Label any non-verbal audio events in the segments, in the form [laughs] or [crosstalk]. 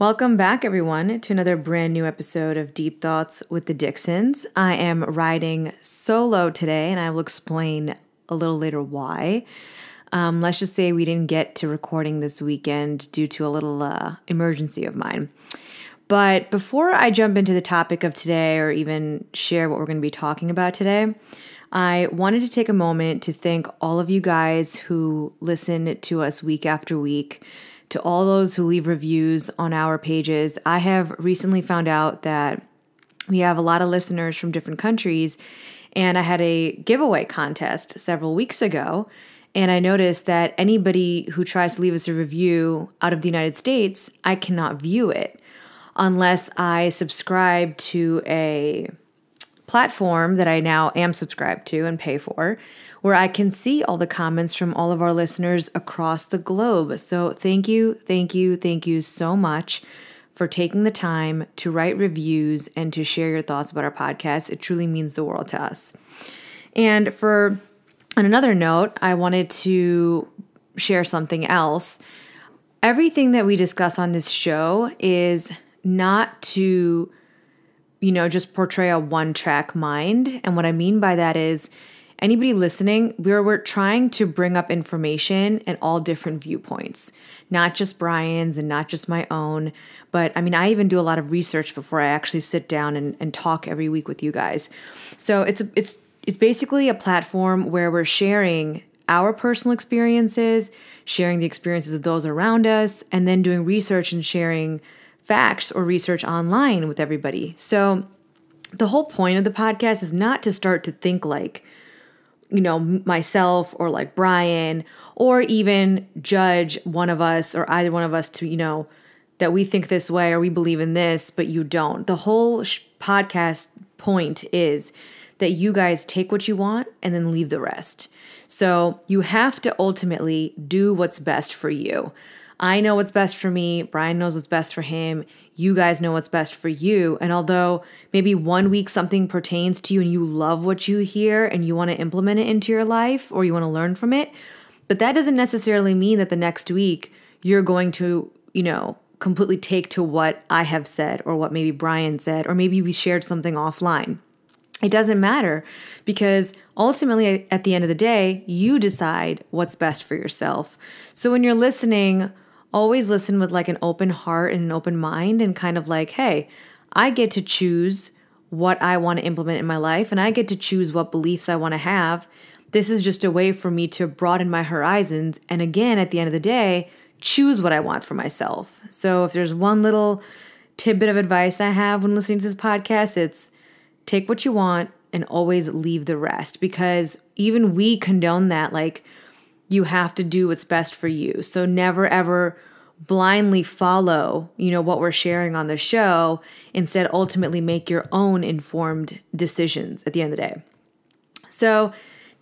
Welcome back, everyone, to another brand new episode of Deep Thoughts with the Dixons. I am riding solo today, and I will explain a little later why. Um, let's just say we didn't get to recording this weekend due to a little uh, emergency of mine. But before I jump into the topic of today or even share what we're going to be talking about today, I wanted to take a moment to thank all of you guys who listen to us week after week, to all those who leave reviews on our pages. I have recently found out that we have a lot of listeners from different countries, and I had a giveaway contest several weeks ago. And I noticed that anybody who tries to leave us a review out of the United States, I cannot view it unless I subscribe to a platform that I now am subscribed to and pay for, where I can see all the comments from all of our listeners across the globe. So thank you, thank you, thank you so much for taking the time to write reviews and to share your thoughts about our podcast. It truly means the world to us. And for on another note, I wanted to share something else. Everything that we discuss on this show is not to, you know, just portray a one track mind. And what I mean by that is, anybody listening, we're, we're trying to bring up information and all different viewpoints, not just Brian's and not just my own. But I mean, I even do a lot of research before I actually sit down and, and talk every week with you guys. So it's a, it's it's basically a platform where we're sharing our personal experiences, sharing the experiences of those around us, and then doing research and sharing facts or research online with everybody. So the whole point of the podcast is not to start to think like, you know, myself or like Brian, or even judge one of us or either one of us to, you know, that we think this way or we believe in this, but you don't. The whole sh- podcast point is that you guys take what you want and then leave the rest. So you have to ultimately do what's best for you. I know what's best for me. Brian knows what's best for him. You guys know what's best for you. And although maybe one week something pertains to you and you love what you hear and you want to implement it into your life or you want to learn from it, but that doesn't necessarily mean that the next week you're going to, you know, completely take to what I have said or what maybe Brian said, or maybe we shared something offline. It doesn't matter because ultimately, at the end of the day, you decide what's best for yourself. So when you're listening, always listen with like an open heart and an open mind and kind of like, hey, I get to choose what I want to implement in my life and I get to choose what beliefs I want to have. This is just a way for me to broaden my horizons. And again, at the end of the day, choose what I want for myself. So if there's one little tidbit of advice I have when listening to this podcast, it's take what you want and always leave the rest because even we condone that. Like, you have to do what's best for you. So never ever blindly follow, you know, what we're sharing on the show. Instead, ultimately make your own informed decisions at the end of the day. So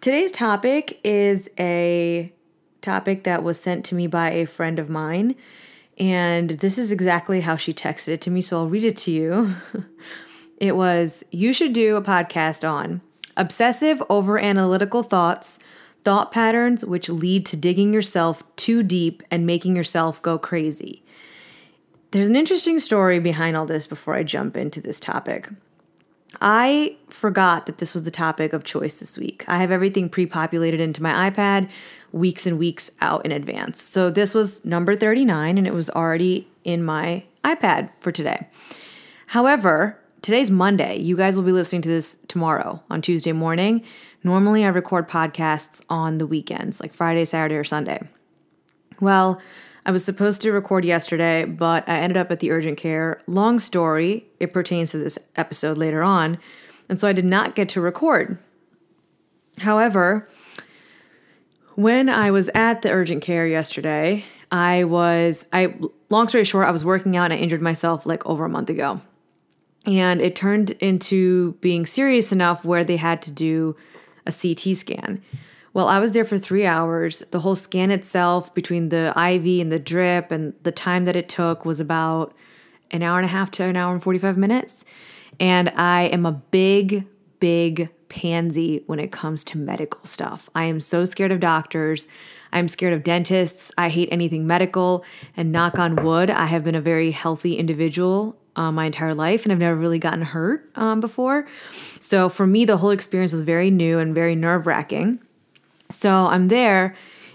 today's topic is a topic that was sent to me by a friend of mine. And this is exactly how she texted it to me. So I'll read it to you. [laughs] it was, You should do a podcast on obsessive over analytical thoughts thought patterns which lead to digging yourself too deep and making yourself go crazy. There's an interesting story behind all this before I jump into this topic. I forgot that this was the topic of choice this week. I have everything pre populated into my iPad weeks and weeks out in advance. So this was number 39 and it was already in my iPad for today. However, today's Monday. You guys will be listening to this tomorrow on Tuesday morning. Normally, I record podcasts on the weekends, like Friday, Saturday, or Sunday. Well, I was supposed to record yesterday, but I ended up at the urgent care. Long story, it pertains to this episode later on. And so I did not get to record. However, when I was at the urgent care yesterday, I was I long story short, I was working out and I injured myself like over a month ago. And it turned into being serious enough where they had to do a CT scan. Well, I was there for three hours. The whole scan itself, between the IV and the drip and the time that it took, was about an hour and a half to an hour and 45 minutes. And I am a big big pansy when it comes to medical stuff. I am so scared of doctors. I'm scared of dentists. I hate anything medical. And knock on wood, I have been a very healthy individual uh, my entire life and I've never really gotten hurt um, before. So for me, the whole experience was very new and very nerve wracking. So I'm there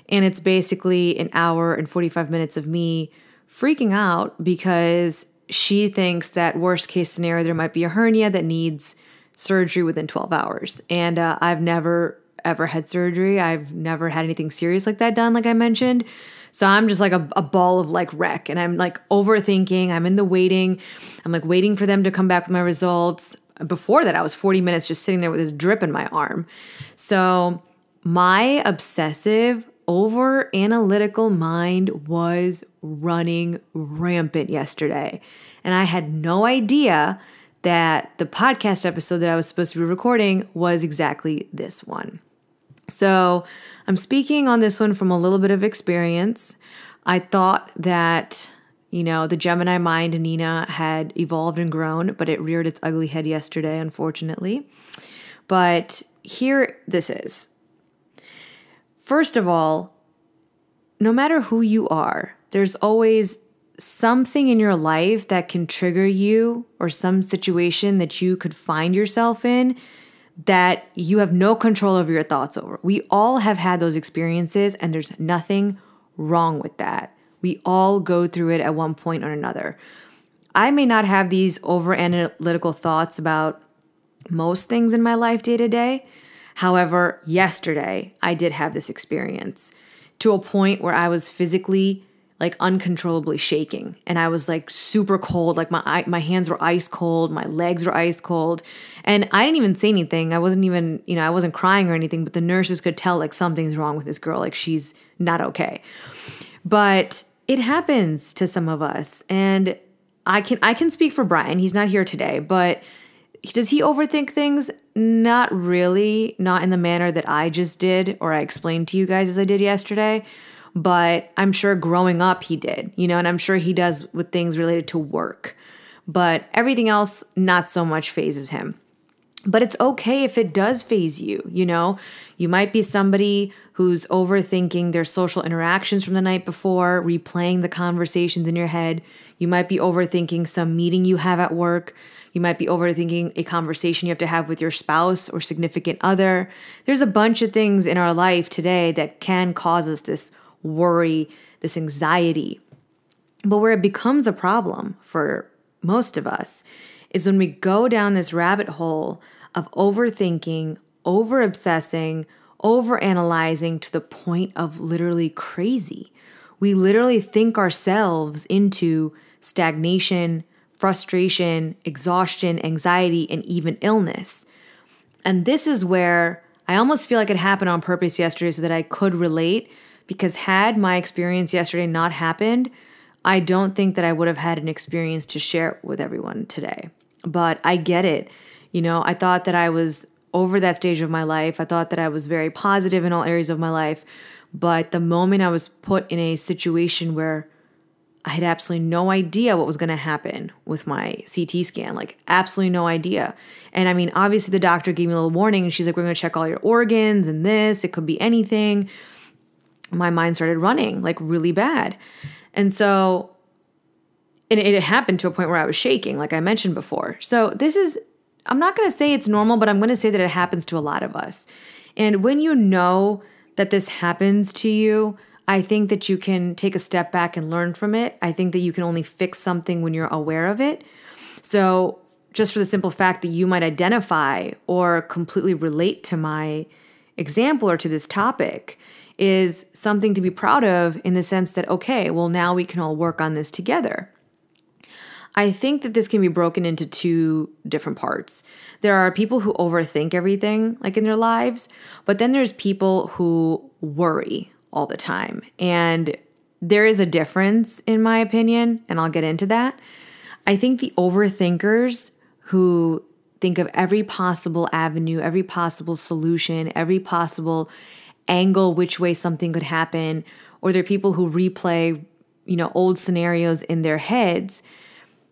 and it's basically an hour and 45 minutes of me freaking out because she thinks that worst case scenario there might be a hernia that needs surgery within 12 hours and uh, i've never ever had surgery i've never had anything serious like that done like i mentioned so i'm just like a, a ball of like wreck and i'm like overthinking i'm in the waiting i'm like waiting for them to come back with my results before that i was 40 minutes just sitting there with this drip in my arm so my obsessive over analytical mind was running rampant yesterday. And I had no idea that the podcast episode that I was supposed to be recording was exactly this one. So I'm speaking on this one from a little bit of experience. I thought that, you know, the Gemini mind Nina had evolved and grown, but it reared its ugly head yesterday, unfortunately. But here this is. First of all, no matter who you are, there's always something in your life that can trigger you or some situation that you could find yourself in that you have no control over your thoughts over. We all have had those experiences, and there's nothing wrong with that. We all go through it at one point or another. I may not have these over analytical thoughts about most things in my life day to day, However, yesterday I did have this experience to a point where I was physically like uncontrollably shaking. And I was like super cold. Like my my hands were ice cold. My legs were ice cold. And I didn't even say anything. I wasn't even you know I wasn't crying or anything but the nurses could tell like something's wrong with this girl. Like she's not okay. But it happens to some of us. And I can I can speak for Brian. He's not here today. But does he overthink things? Not really, not in the manner that I just did or I explained to you guys as I did yesterday. But I'm sure growing up he did, you know, and I'm sure he does with things related to work. But everything else, not so much fazes him. But it's okay if it does faze you, you know? You might be somebody who's overthinking their social interactions from the night before, replaying the conversations in your head. You might be overthinking some meeting you have at work. You might be overthinking a conversation you have to have with your spouse or significant other. There's a bunch of things in our life today that can cause us this worry, this anxiety. But where it becomes a problem for most of us is when we go down this rabbit hole of overthinking, over obsessing, over analyzing to the point of literally crazy. We literally think ourselves into stagnation, frustration, exhaustion, anxiety, and even illness. And this is where I almost feel like it happened on purpose yesterday so that I could relate. Because had my experience yesterday not happened, I don't think that I would have had an experience to share with everyone today. But I get it. You know, I thought that I was over that stage of my life. I thought that I was very positive in all areas of my life. But the moment I was put in a situation where I had absolutely no idea what was going to happen with my CT scan, like absolutely no idea. And I mean, obviously the doctor gave me a little warning she's like, we're going to check all your organs and this, it could be anything. My mind started running like really bad. And so and it happened to a point where I was shaking, like I mentioned before. So this is, I'm not going to say it's normal, but I'm going to say that it happens to a lot of us. And when you know that this happens to you, I think that you can take a step back and learn from it. I think that you can only fix something when you're aware of it. So, just for the simple fact that you might identify or completely relate to my example or to this topic is something to be proud of in the sense that, okay, well, now we can all work on this together. I think that this can be broken into two different parts. There are people who overthink everything, like in their lives, but then there's people who worry all the time. And there is a difference, in my opinion, and I'll get into that. I think the overthinkers who think of every possible avenue, every possible solution, every possible angle which way something could happen, or they're people who replay, you know, old scenarios in their heads,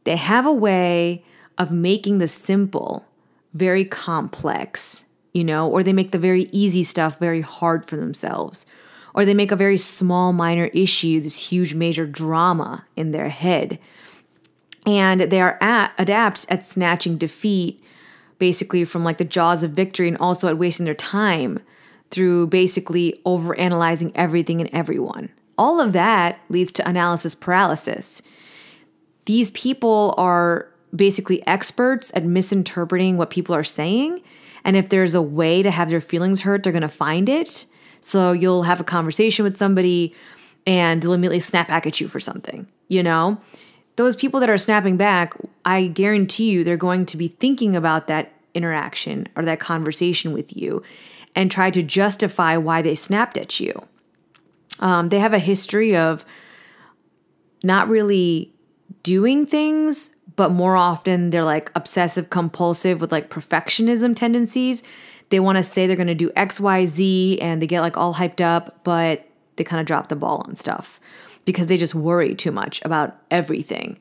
they have a way of making the simple very complex, you know, or they make the very easy stuff very hard for themselves, or they make a very small, minor issue this huge, major drama in their head. And they are at, adept at snatching defeat basically from like the jaws of victory and also at wasting their time through basically overanalyzing everything and everyone. All of that leads to analysis paralysis. These people are basically experts at misinterpreting what people are saying. And if there's a way to have their feelings hurt, they're going to find it. So you'll have a conversation with somebody and they'll immediately snap back at you for something, you know? Those people that are snapping back, I guarantee you they're going to be thinking about that interaction or that conversation with you and try to justify why they snapped at you. Um, they have a history of not really doing things, but more often they're like obsessive compulsive with like perfectionism tendencies. They want to say they're going to do X, Y, Z, and they get like all hyped up, but they kind of drop the ball on stuff because they just worry too much about everything.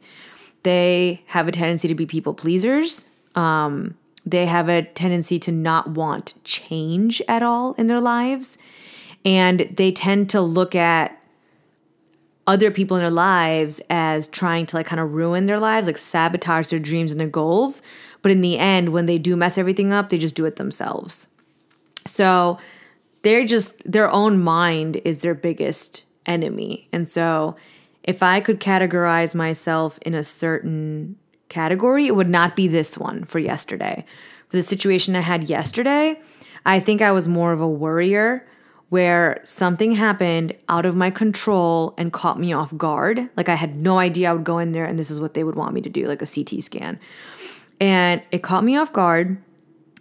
They have a tendency to be people pleasers. Um, they have a tendency to not want change at all in their lives. And they tend to look at other people in their lives as trying to like kind of ruin their lives, like sabotage their dreams and their goals. But in the end, when they do mess everything up, they just do it themselves. So they're just, their own mind is their biggest enemy. And so if I could categorize myself in a certain category, it would not be this one for yesterday. For the situation I had yesterday, I think I was more of a worrier where something happened out of my control and caught me off guard. Like I had no idea I would go in there and this is what they would want me to do, like a CT scan. And it caught me off guard.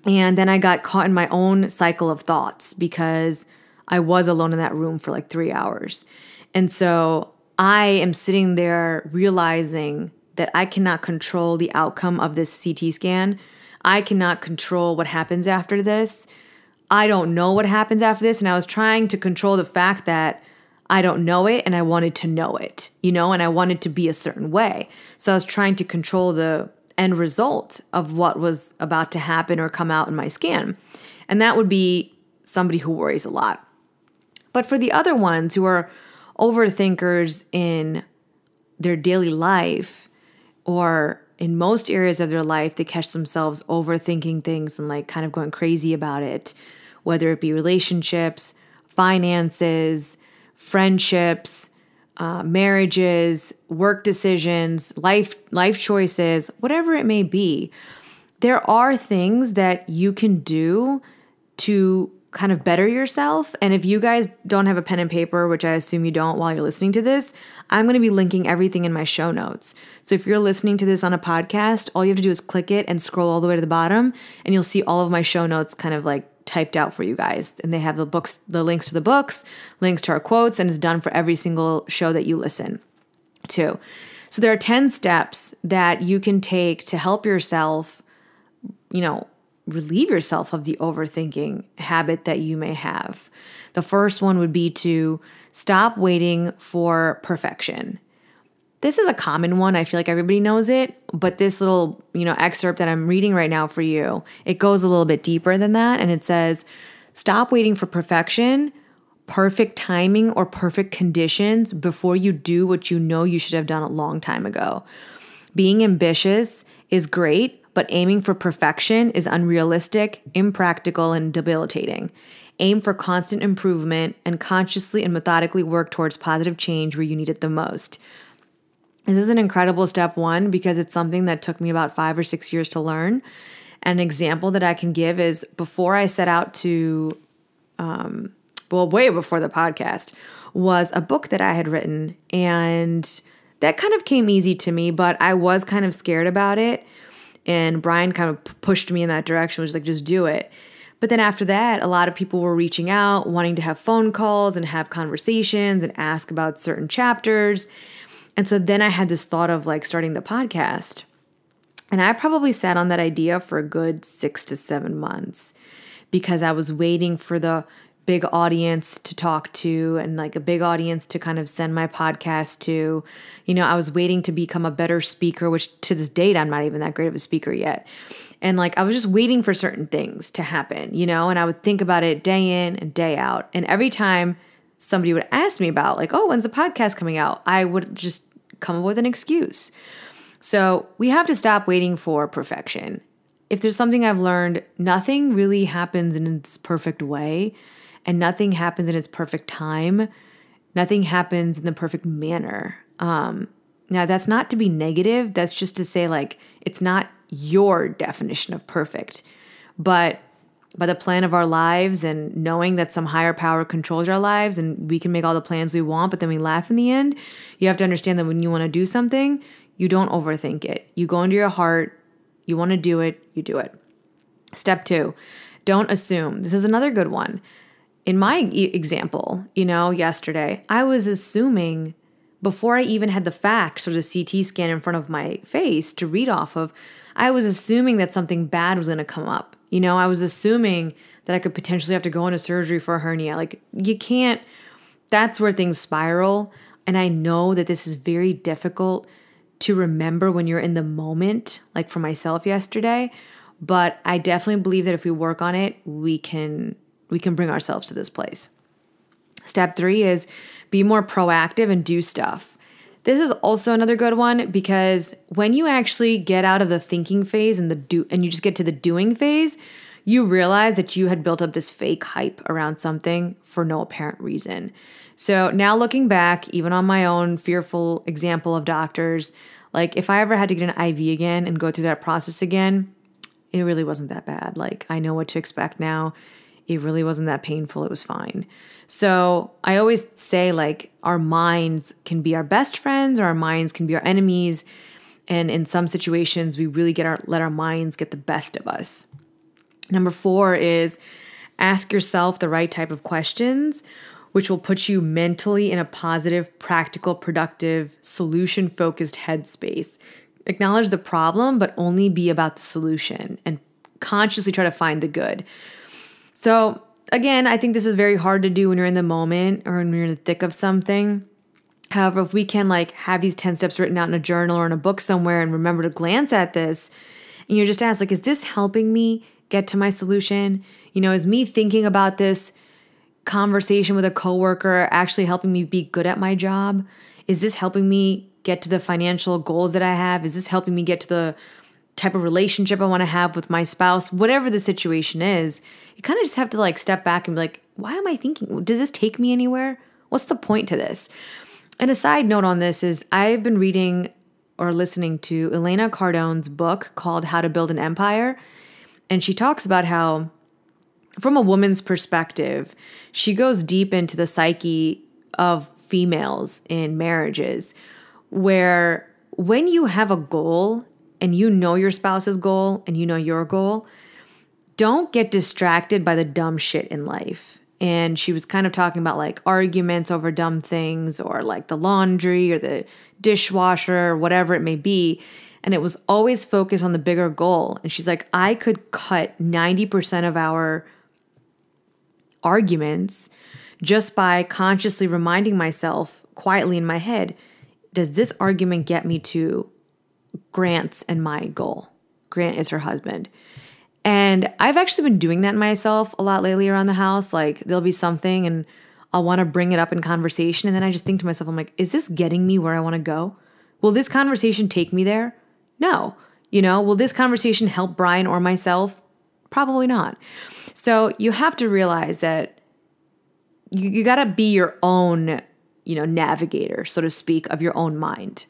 And then I got caught in my own cycle of thoughts because I was alone in that room for like three hours. And so I am sitting there realizing that I cannot control the outcome of this CT scan. I cannot control what happens after this. I don't know what happens after this. And I was trying to control the fact that I don't know it and I wanted to know it, you know, and I wanted to be a certain way. So I was trying to control the end result of what was about to happen or come out in my scan. And that would be somebody who worries a lot. But for the other ones who are overthinkers in their daily life, or in most areas of their life, they catch themselves overthinking things and like kind of going crazy about it, whether it be relationships, finances, friendships, uh, marriages, work decisions, life life choices, whatever it may be. There are things that you can do to kind of better yourself. And if you guys don't have a pen and paper, which I assume you don't while you're listening to this, I'm going to be linking everything in my show notes. So if you're listening to this on a podcast, all you have to do is click it and scroll all the way to the bottom, and you'll see all of my show notes kind of like typed out for you guys. And they have the books, the links to the books, links to our quotes, and it's done for every single show that you listen to. So there are 10 steps that you can take to help yourself, you know, relieve yourself of the overthinking habit that you may have. The first one would be to stop waiting for perfection. This is a common one. I feel like everybody knows it, but this little, you know, excerpt that I'm reading right now for you, it goes a little bit deeper than that and it says, "Stop waiting for perfection, perfect timing or perfect conditions before you do what you know you should have done a long time ago." Being ambitious is great, but aiming for perfection is unrealistic, impractical, and debilitating. Aim for constant improvement and consciously and methodically work towards positive change where you need it the most. This is an incredible step one because it's something that took me about five or six years to learn. An example that I can give is before I set out to, um, well, way before the podcast, was a book that I had written. And that kind of came easy to me, but I was kind of scared about it and Brian kind of pushed me in that direction, was like, just do it. But then after that, a lot of people were reaching out, wanting to have phone calls and have conversations and ask about certain chapters. And so then I had this thought of like starting the podcast. And I probably sat on that idea for a good six to seven months because I was waiting for the big audience to talk to and like a big audience to kind of send my podcast to. You know, I was waiting to become a better speaker, which to this date, I'm not even that great of a speaker yet. And like, I was just waiting for certain things to happen, you know, and I would think about it day in and day out. And every time somebody would ask me about, like, oh, when's the podcast coming out? I would just come up with an excuse. So we have to stop waiting for perfection. If there's something I've learned, nothing really happens in its perfect way and nothing happens in its perfect time. Nothing happens in the perfect manner. Um, now, that's not to be negative. That's just to say, like, it's not your definition of perfect. But by the plan of our lives and knowing that some higher power controls our lives and we can make all the plans we want, but then we laugh in the end, you have to understand that when you want to do something, you don't overthink it. You go into your heart, you want to do it, you do it. Step two, don't assume. This is another good one in my example, you know, yesterday, I was assuming before I even had the facts or the CT scan in front of my face to read off of, I was assuming that something bad was going to come up. You know, I was assuming that I could potentially have to go into surgery for a hernia. Like, you can't, that's where things spiral. And I know that this is very difficult to remember when you're in the moment, like for myself yesterday. But I definitely believe that if we work on it, we can we can bring ourselves to this place. Step three is be more proactive and do stuff. This is also another good one because when you actually get out of the thinking phase and the do and you just get to the doing phase, you realize that you had built up this fake hype around something for no apparent reason. So now looking back, even on my own fearful example of doctors, like if I ever had to get an IV again and go through that process again, it really wasn't that bad. Like I know what to expect now it really wasn't that painful. It was fine. So I always say, like, our minds can be our best friends or our minds can be our enemies. And in some situations, we really get our let our minds get the best of us. Number four is ask yourself the right type of questions, which will put you mentally in a positive, practical, productive, solution focused headspace. Acknowledge the problem, but only be about the solution and consciously try to find the good. So, again, I think this is very hard to do when you're in the moment or when you're in the thick of something. However, if we can like have these 10 steps written out in a journal or in a book somewhere and remember to glance at this, and you're just asked, like, is this helping me get to my solution? You know, is me thinking about this conversation with a coworker actually helping me be good at my job? Is this helping me get to the financial goals that I have? Is this helping me get to the type of relationship I want to have with my spouse? Whatever the situation is, you kind of just have to like step back and be like, why am I thinking? Does this take me anywhere? What's the point to this? And a side note on this is I've been reading or listening to Elena Cardone's book called How to Build an Empire. And she talks about how, from a woman's perspective, she goes deep into the psyche of females in marriages, where when you have a goal and you know your spouse's goal and you know your goal, don't get distracted by the dumb shit in life. And she was kind of talking about like arguments over dumb things or like the laundry or the dishwasher or whatever it may be. And it was always focused on the bigger goal. And she's like, I could cut 90% of our arguments just by consciously reminding myself quietly in my head does this argument get me to Grant's and my goal? Grant is her husband. And I've actually been doing that myself a lot lately around the house. Like there'll be something and I'll want to bring it up in conversation. And then I just think to myself, I'm like, is this getting me where I want to go? Will this conversation take me there? No. You know, will this conversation help Brian or myself? Probably not. So you have to realize that you, you got to be your own, you know, navigator, so to speak, of your own mind.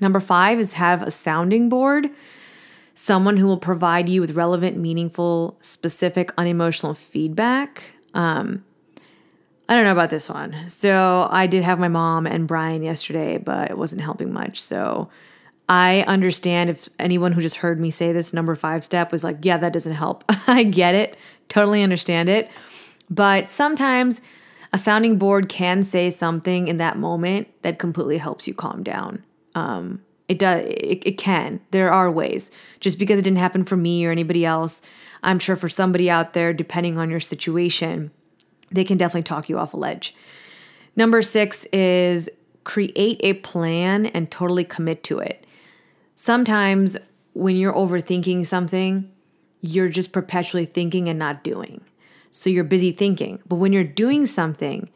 Number five is have a sounding board someone who will provide you with relevant, meaningful, specific, unemotional feedback. Um, I don't know about this one. So I did have my mom and Brian yesterday, but it wasn't helping much. So I understand if anyone who just heard me say this number five step was like, yeah, that doesn't help. [laughs] I get it, totally understand it. But sometimes a sounding board can say something in that moment that completely helps you calm down. Um, it does it, it can. There are ways. Just because it didn't happen for me or anybody else, I'm sure for somebody out there depending on your situation, they can definitely talk you off a ledge. Number six is create a plan and totally commit to it. Sometimes when you're overthinking something, you're just perpetually thinking and not doing. So you're busy thinking. But when you're doing something,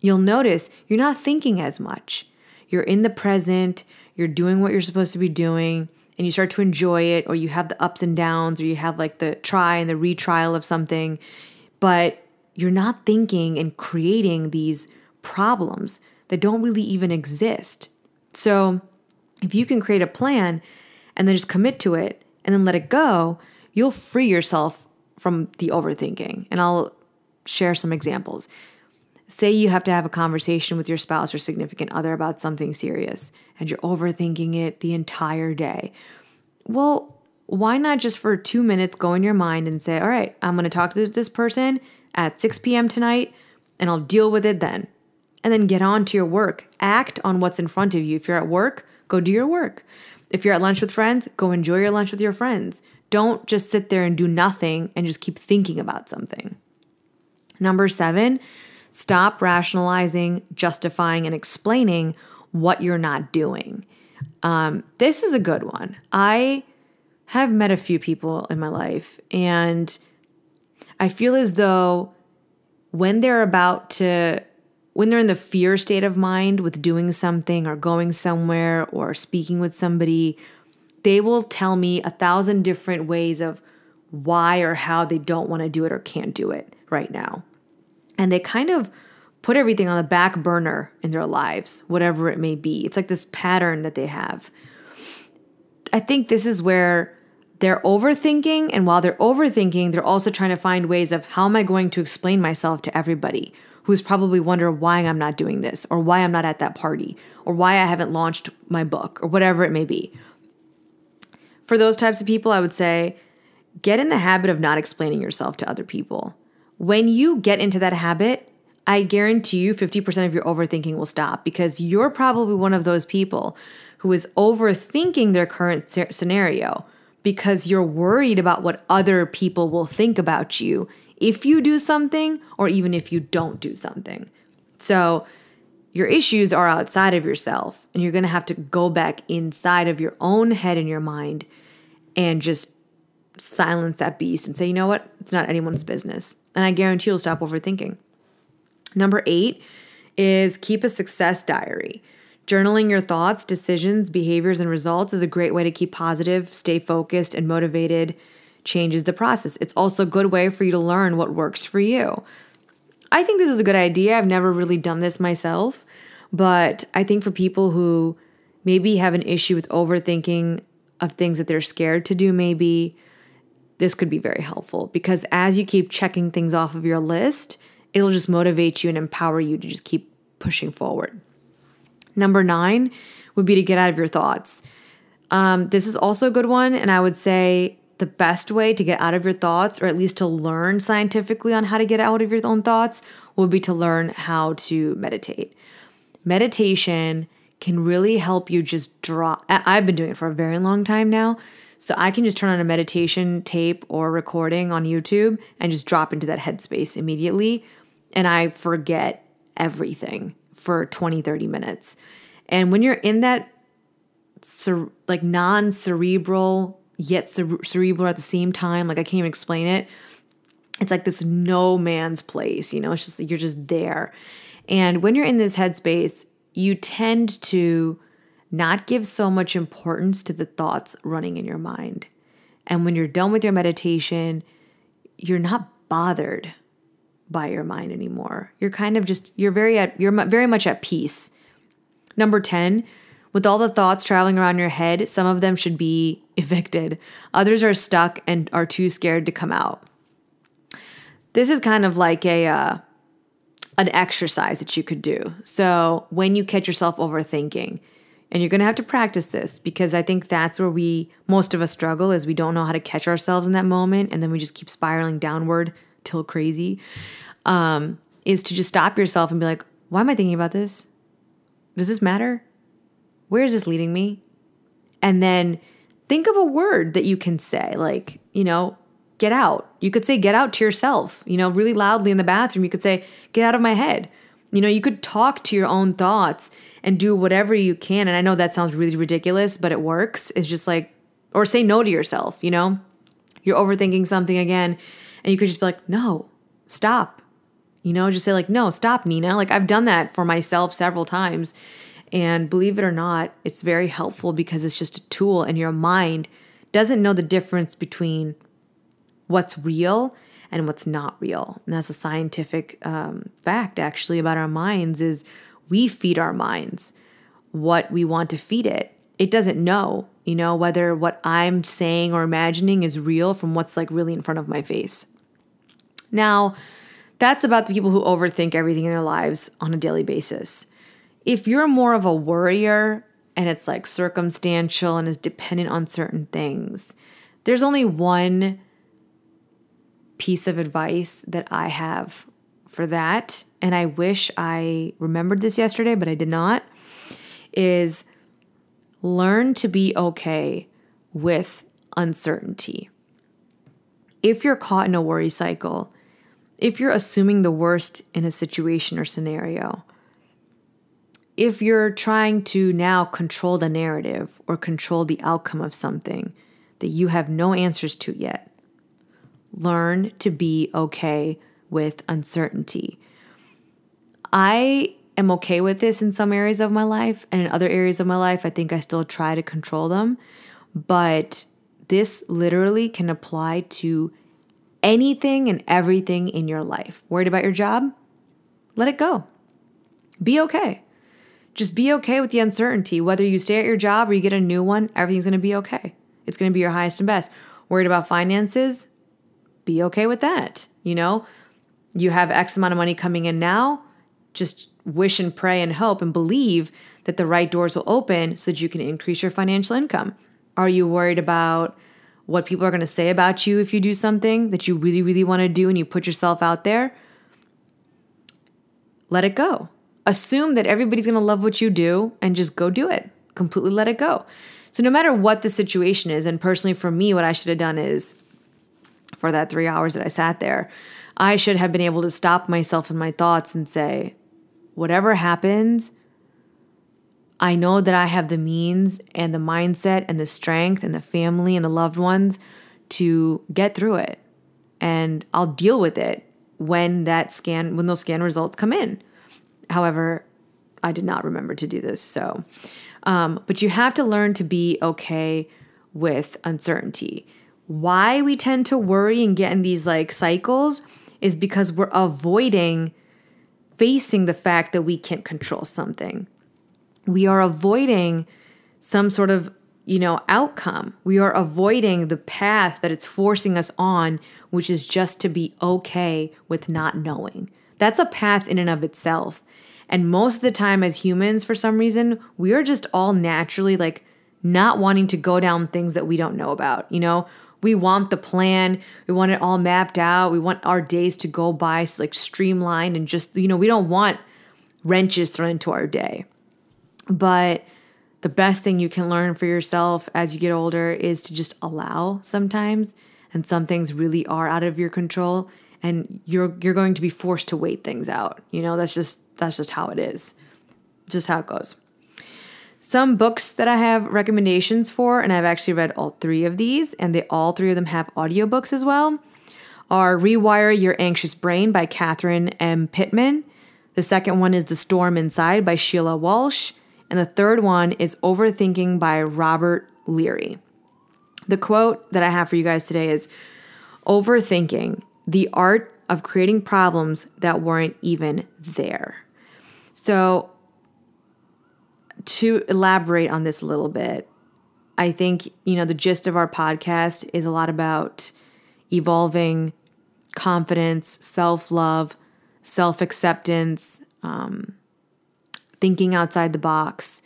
you'll notice you're not thinking as much. You're in the present, you're doing what you're supposed to be doing, and you start to enjoy it, or you have the ups and downs, or you have like the try and the retrial of something. But you're not thinking and creating these problems that don't really even exist. So if you can create a plan and then just commit to it and then let it go, you'll free yourself from the overthinking. And I'll share some examples. Say you have to have a conversation with your spouse or significant other about something serious and you're overthinking it the entire day. Well, why not just for two minutes go in your mind and say, All right, I'm going to talk to this person at 6 p.m. tonight and I'll deal with it then. And then get on to your work. Act on what's in front of you. If you're at work, go do your work. If you're at lunch with friends, go enjoy your lunch with your friends. Don't just sit there and do nothing and just keep thinking about something. Number seven, stop rationalizing, justifying, and explaining what you're not doing. Um, this is a good one. I have met a few people in my life, and I feel as though when they're about to, when they're in the fear state of mind with doing something or going somewhere or speaking with somebody, they will tell me a thousand different ways of why or how they don't want to do it or can't do it right now. And they kind of put everything on the back burner in their lives, whatever it may be. It's like this pattern that they have. I think this is where they're overthinking. And while they're overthinking, they're also trying to find ways of how am I going to explain myself to everybody who's probably wondering why I'm not doing this or why I'm not at that party or why I haven't launched my book or whatever it may be. For those types of people, I would say get in the habit of not explaining yourself to other people. When you get into that habit, I guarantee you 50% of your overthinking will stop because you're probably one of those people who is overthinking their current scenario because you're worried about what other people will think about you if you do something or even if you don't do something. So, your issues are outside of yourself, and you're gonna have to go back inside of your own head and your mind and just silence that beast and say, you know what? It's not anyone's business. And I guarantee you'll stop overthinking. Number eight is keep a success diary. Journaling your thoughts, decisions, behaviors, and results is a great way to keep positive, stay focused, and motivated. Changes the process. It's also a good way for you to learn what works for you. I think this is a good idea. I've never really done this myself, but I think for people who maybe have an issue with overthinking of things that they're scared to do, maybe this could be very helpful because as you keep checking things off of your list, it'll just motivate you and empower you to just keep pushing forward. Number nine would be to get out of your thoughts. Um, this is also a good one. And I would say the best way to get out of your thoughts, or at least to learn scientifically on how to get out of your own thoughts, would be to learn how to meditate. Meditation can really help you just drop. I've been doing it for a very long time now. So I can just turn on a meditation tape or recording on YouTube and just drop into that headspace immediately. And I forget everything for 20, 30 minutes. And when you're in that like non cerebral, yet cere- cerebral at the same time, like I can't even explain it. It's like this no man's place, you know, it's just you're just there. And when you're in this headspace, you tend to not give so much importance to the thoughts running in your mind. And when you're done with your meditation, you're not bothered by your mind anymore. You're kind of just you're very at you're very much at peace. Number 10, with all the thoughts traveling around your head, some of them should be [laughs] evicted. Others are stuck and are too scared to come out. This is kind of like a uh, an exercise that you could do. So, when you catch yourself overthinking, and you're going to have to practice this because I think that's where we most of us struggle is we don't know how to catch ourselves in that moment and then we just keep spiraling downward till crazy um, is to just stop yourself and be like, why am I thinking about this? Does this matter? Where is this leading me? And then think of a word that you can say, like, you know, get out. You could say get out to yourself, you know, really loudly in the bathroom. You could say, get out of my head. You know, you could talk to your own thoughts and do whatever you can. And I know that sounds really ridiculous, but it works. It's just like, or say no to yourself, you know? You're overthinking something again, and you could just be like, no, stop. You know, just say, like, no, stop, Nina. Like, I've done that for myself several times. And believe it or not, it's very helpful because it's just a tool, and your mind doesn't know the difference between what's real and what's not real. And that's a scientific um, fact, actually, about our minds is we feed our minds what we want to feed it. It doesn't know, you know, whether what I'm saying or imagining is real from what's like really in front of my face. Now, that's about the people who overthink everything in their lives on a daily basis. If you're more of a worrier and it's like circumstantial and is dependent on certain things, there's only one piece of advice that I have for that, and I wish I remembered this yesterday, but I did not, is learn to be okay with uncertainty. If you're caught in a worry cycle, if you're assuming the worst in a situation or scenario, if you're trying to now control the narrative or control the outcome of something that you have no answers to yet, learn to be okay with uncertainty. I am okay with this in some areas of my life, and in other areas of my life, I think I still try to control them. But this literally can apply to anything and everything in your life. Worried about your job? Let it go. Be okay. Just be okay with the uncertainty. Whether you stay at your job or you get a new one, everything's gonna be okay. It's gonna be your highest and best. Worried about finances? Be okay with that. You know, you have X amount of money coming in now, just wish and pray and hope and believe that the right doors will open so that you can increase your financial income. Are you worried about what people are going to say about you if you do something that you really, really want to do and you put yourself out there? Let it go. Assume that everybody's going to love what you do and just go do it. Completely let it go. So, no matter what the situation is, and personally for me, what I should have done is for that three hours that I sat there. I should have been able to stop myself in my thoughts and say, whatever happens, I know that I have the means and the mindset and the strength and the family and the loved ones to get through it. And I'll deal with it when that scan, when those scan results come in. However, I did not remember to do this. So, um, but you have to learn to be okay with uncertainty why we tend to worry and get in these like cycles is because we're avoiding facing the fact that we can't control something. We are avoiding some sort of, you know, outcome. We are avoiding the path that it's forcing us on, which is just to be okay with not knowing. That's a path in and of itself. And most of the time, as humans, for some reason, we are just all naturally like not wanting to go down things that we don't know about. You know, we want the plan. We want it all mapped out. We want our days to go by like streamlined and just, you know, we don't want wrenches thrown into our day. But the best thing you can learn for yourself as you get older is to just allow sometimes and some things really are out of your control and you're you're going to be forced to wait things out. You know, that's just that's just how it is. Just how it goes. Some books that I have recommendations for, and I've actually read all three of these, and they all three of them have audiobooks as well, are Rewire Your Anxious Brain by Catherine M. Pittman. The second one is The Storm Inside by Sheila Walsh. And the third one is Overthinking by Robert Leary. The quote that I have for you guys today is Overthinking, the art of creating problems that weren't even there. So to elaborate on this a little bit, I think, you know, the gist of our podcast is a lot about evolving confidence, self love, self acceptance, um, thinking outside the box,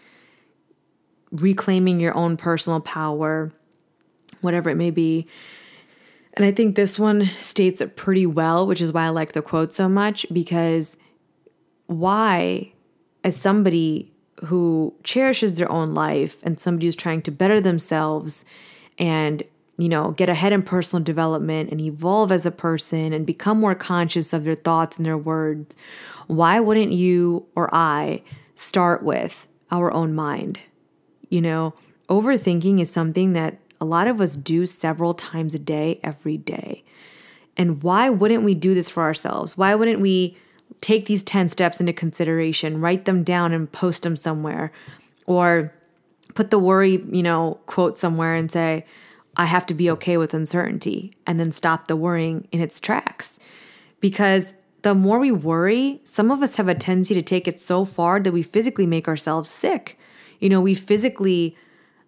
reclaiming your own personal power, whatever it may be. And I think this one states it pretty well, which is why I like the quote so much because why, as somebody who cherishes their own life and somebody who's trying to better themselves and you know, get ahead in personal development and evolve as a person and become more conscious of their thoughts and their words, why wouldn't you or I start with our own mind? You know, overthinking is something that a lot of us do several times a day, every day. And why wouldn't we do this for ourselves? Why wouldn't we take these 10 steps into consideration, write them down and post them somewhere, or put the worry, you know, quote somewhere and say, I have to be okay with uncertainty, and then stop the worrying in its tracks. Because the more we worry, some of us have a tendency to take it so far that we physically make ourselves sick. You know, we physically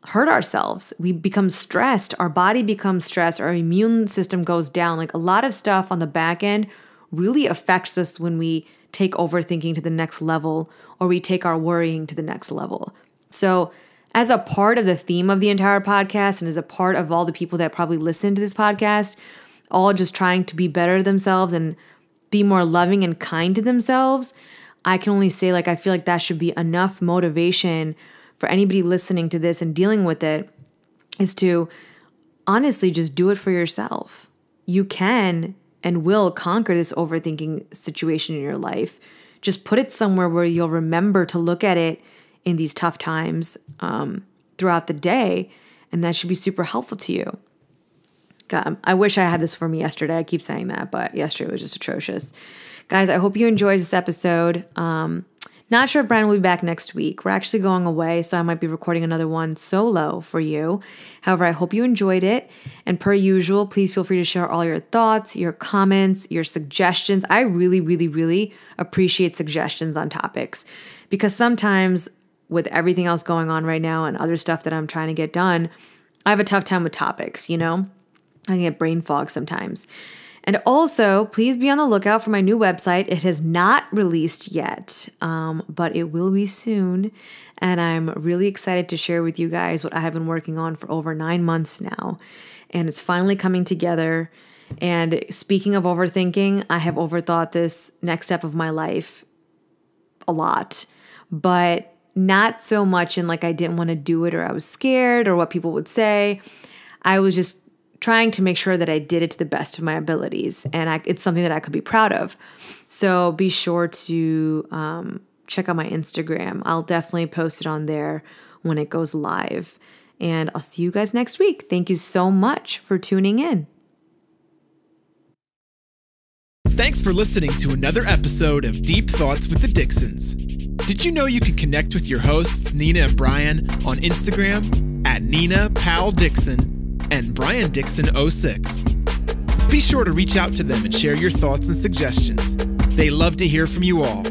hurt ourselves. We become stressed. Our body becomes stressed. Our immune system goes down. Like a lot of stuff on the back end really affects us when we take overthinking to the next level or we take our worrying to the next level. So, as a part of the theme of the entire podcast and as a part of all the people that probably listen to this podcast, all just trying to be better themselves and be more loving and kind to themselves, I can only say, like, I feel like that should be enough motivation for anybody listening to this and dealing with it is to honestly just do it for yourself. You can and will conquer this overthinking situation in your life. Just put it somewhere where you'll remember to look at it in these tough times um, throughout the day, and that should be super helpful to you. God, I wish I had this for me yesterday. I keep saying that, but yesterday was just atrocious. Guys, I hope you enjoyed this episode. Um, not sure if Brian will be back next week. We're actually going away, so I might be recording another one solo for you. However, I hope you enjoyed it. And per usual, please feel free to share all your thoughts, your comments, your suggestions. I really, really, really appreciate suggestions on topics because sometimes with everything else going on right now and other stuff that I'm trying to get done, I have a tough time with topics, you know? I get brain fog sometimes. And also, please be on the lookout for my new website. It has not released yet, um, but it will be soon. And I'm really excited to share with you guys what I have been working on for over nine months now. And it's finally coming together. And speaking of overthinking, I have overthought this next step of my life a lot, but not so much in like I didn't want to do it or I was scared or what people would say. I was just trying to make sure that I did it to the best of my abilities, and I, it's something that I could be proud of. So be sure to um, check out my Instagram. I'll definitely post it on there when it goes live. And I'll see you guys next week. Thank you so much for tuning in. Thanks for listening to another episode of Deep Thoughts with the Dixons. Did you know you can connect with your hosts, Nina and Brian, on Instagram at Nina Powell Dixon and Brian Dixon 06. Be sure to reach out to them and share your thoughts and suggestions. They love to hear from you all.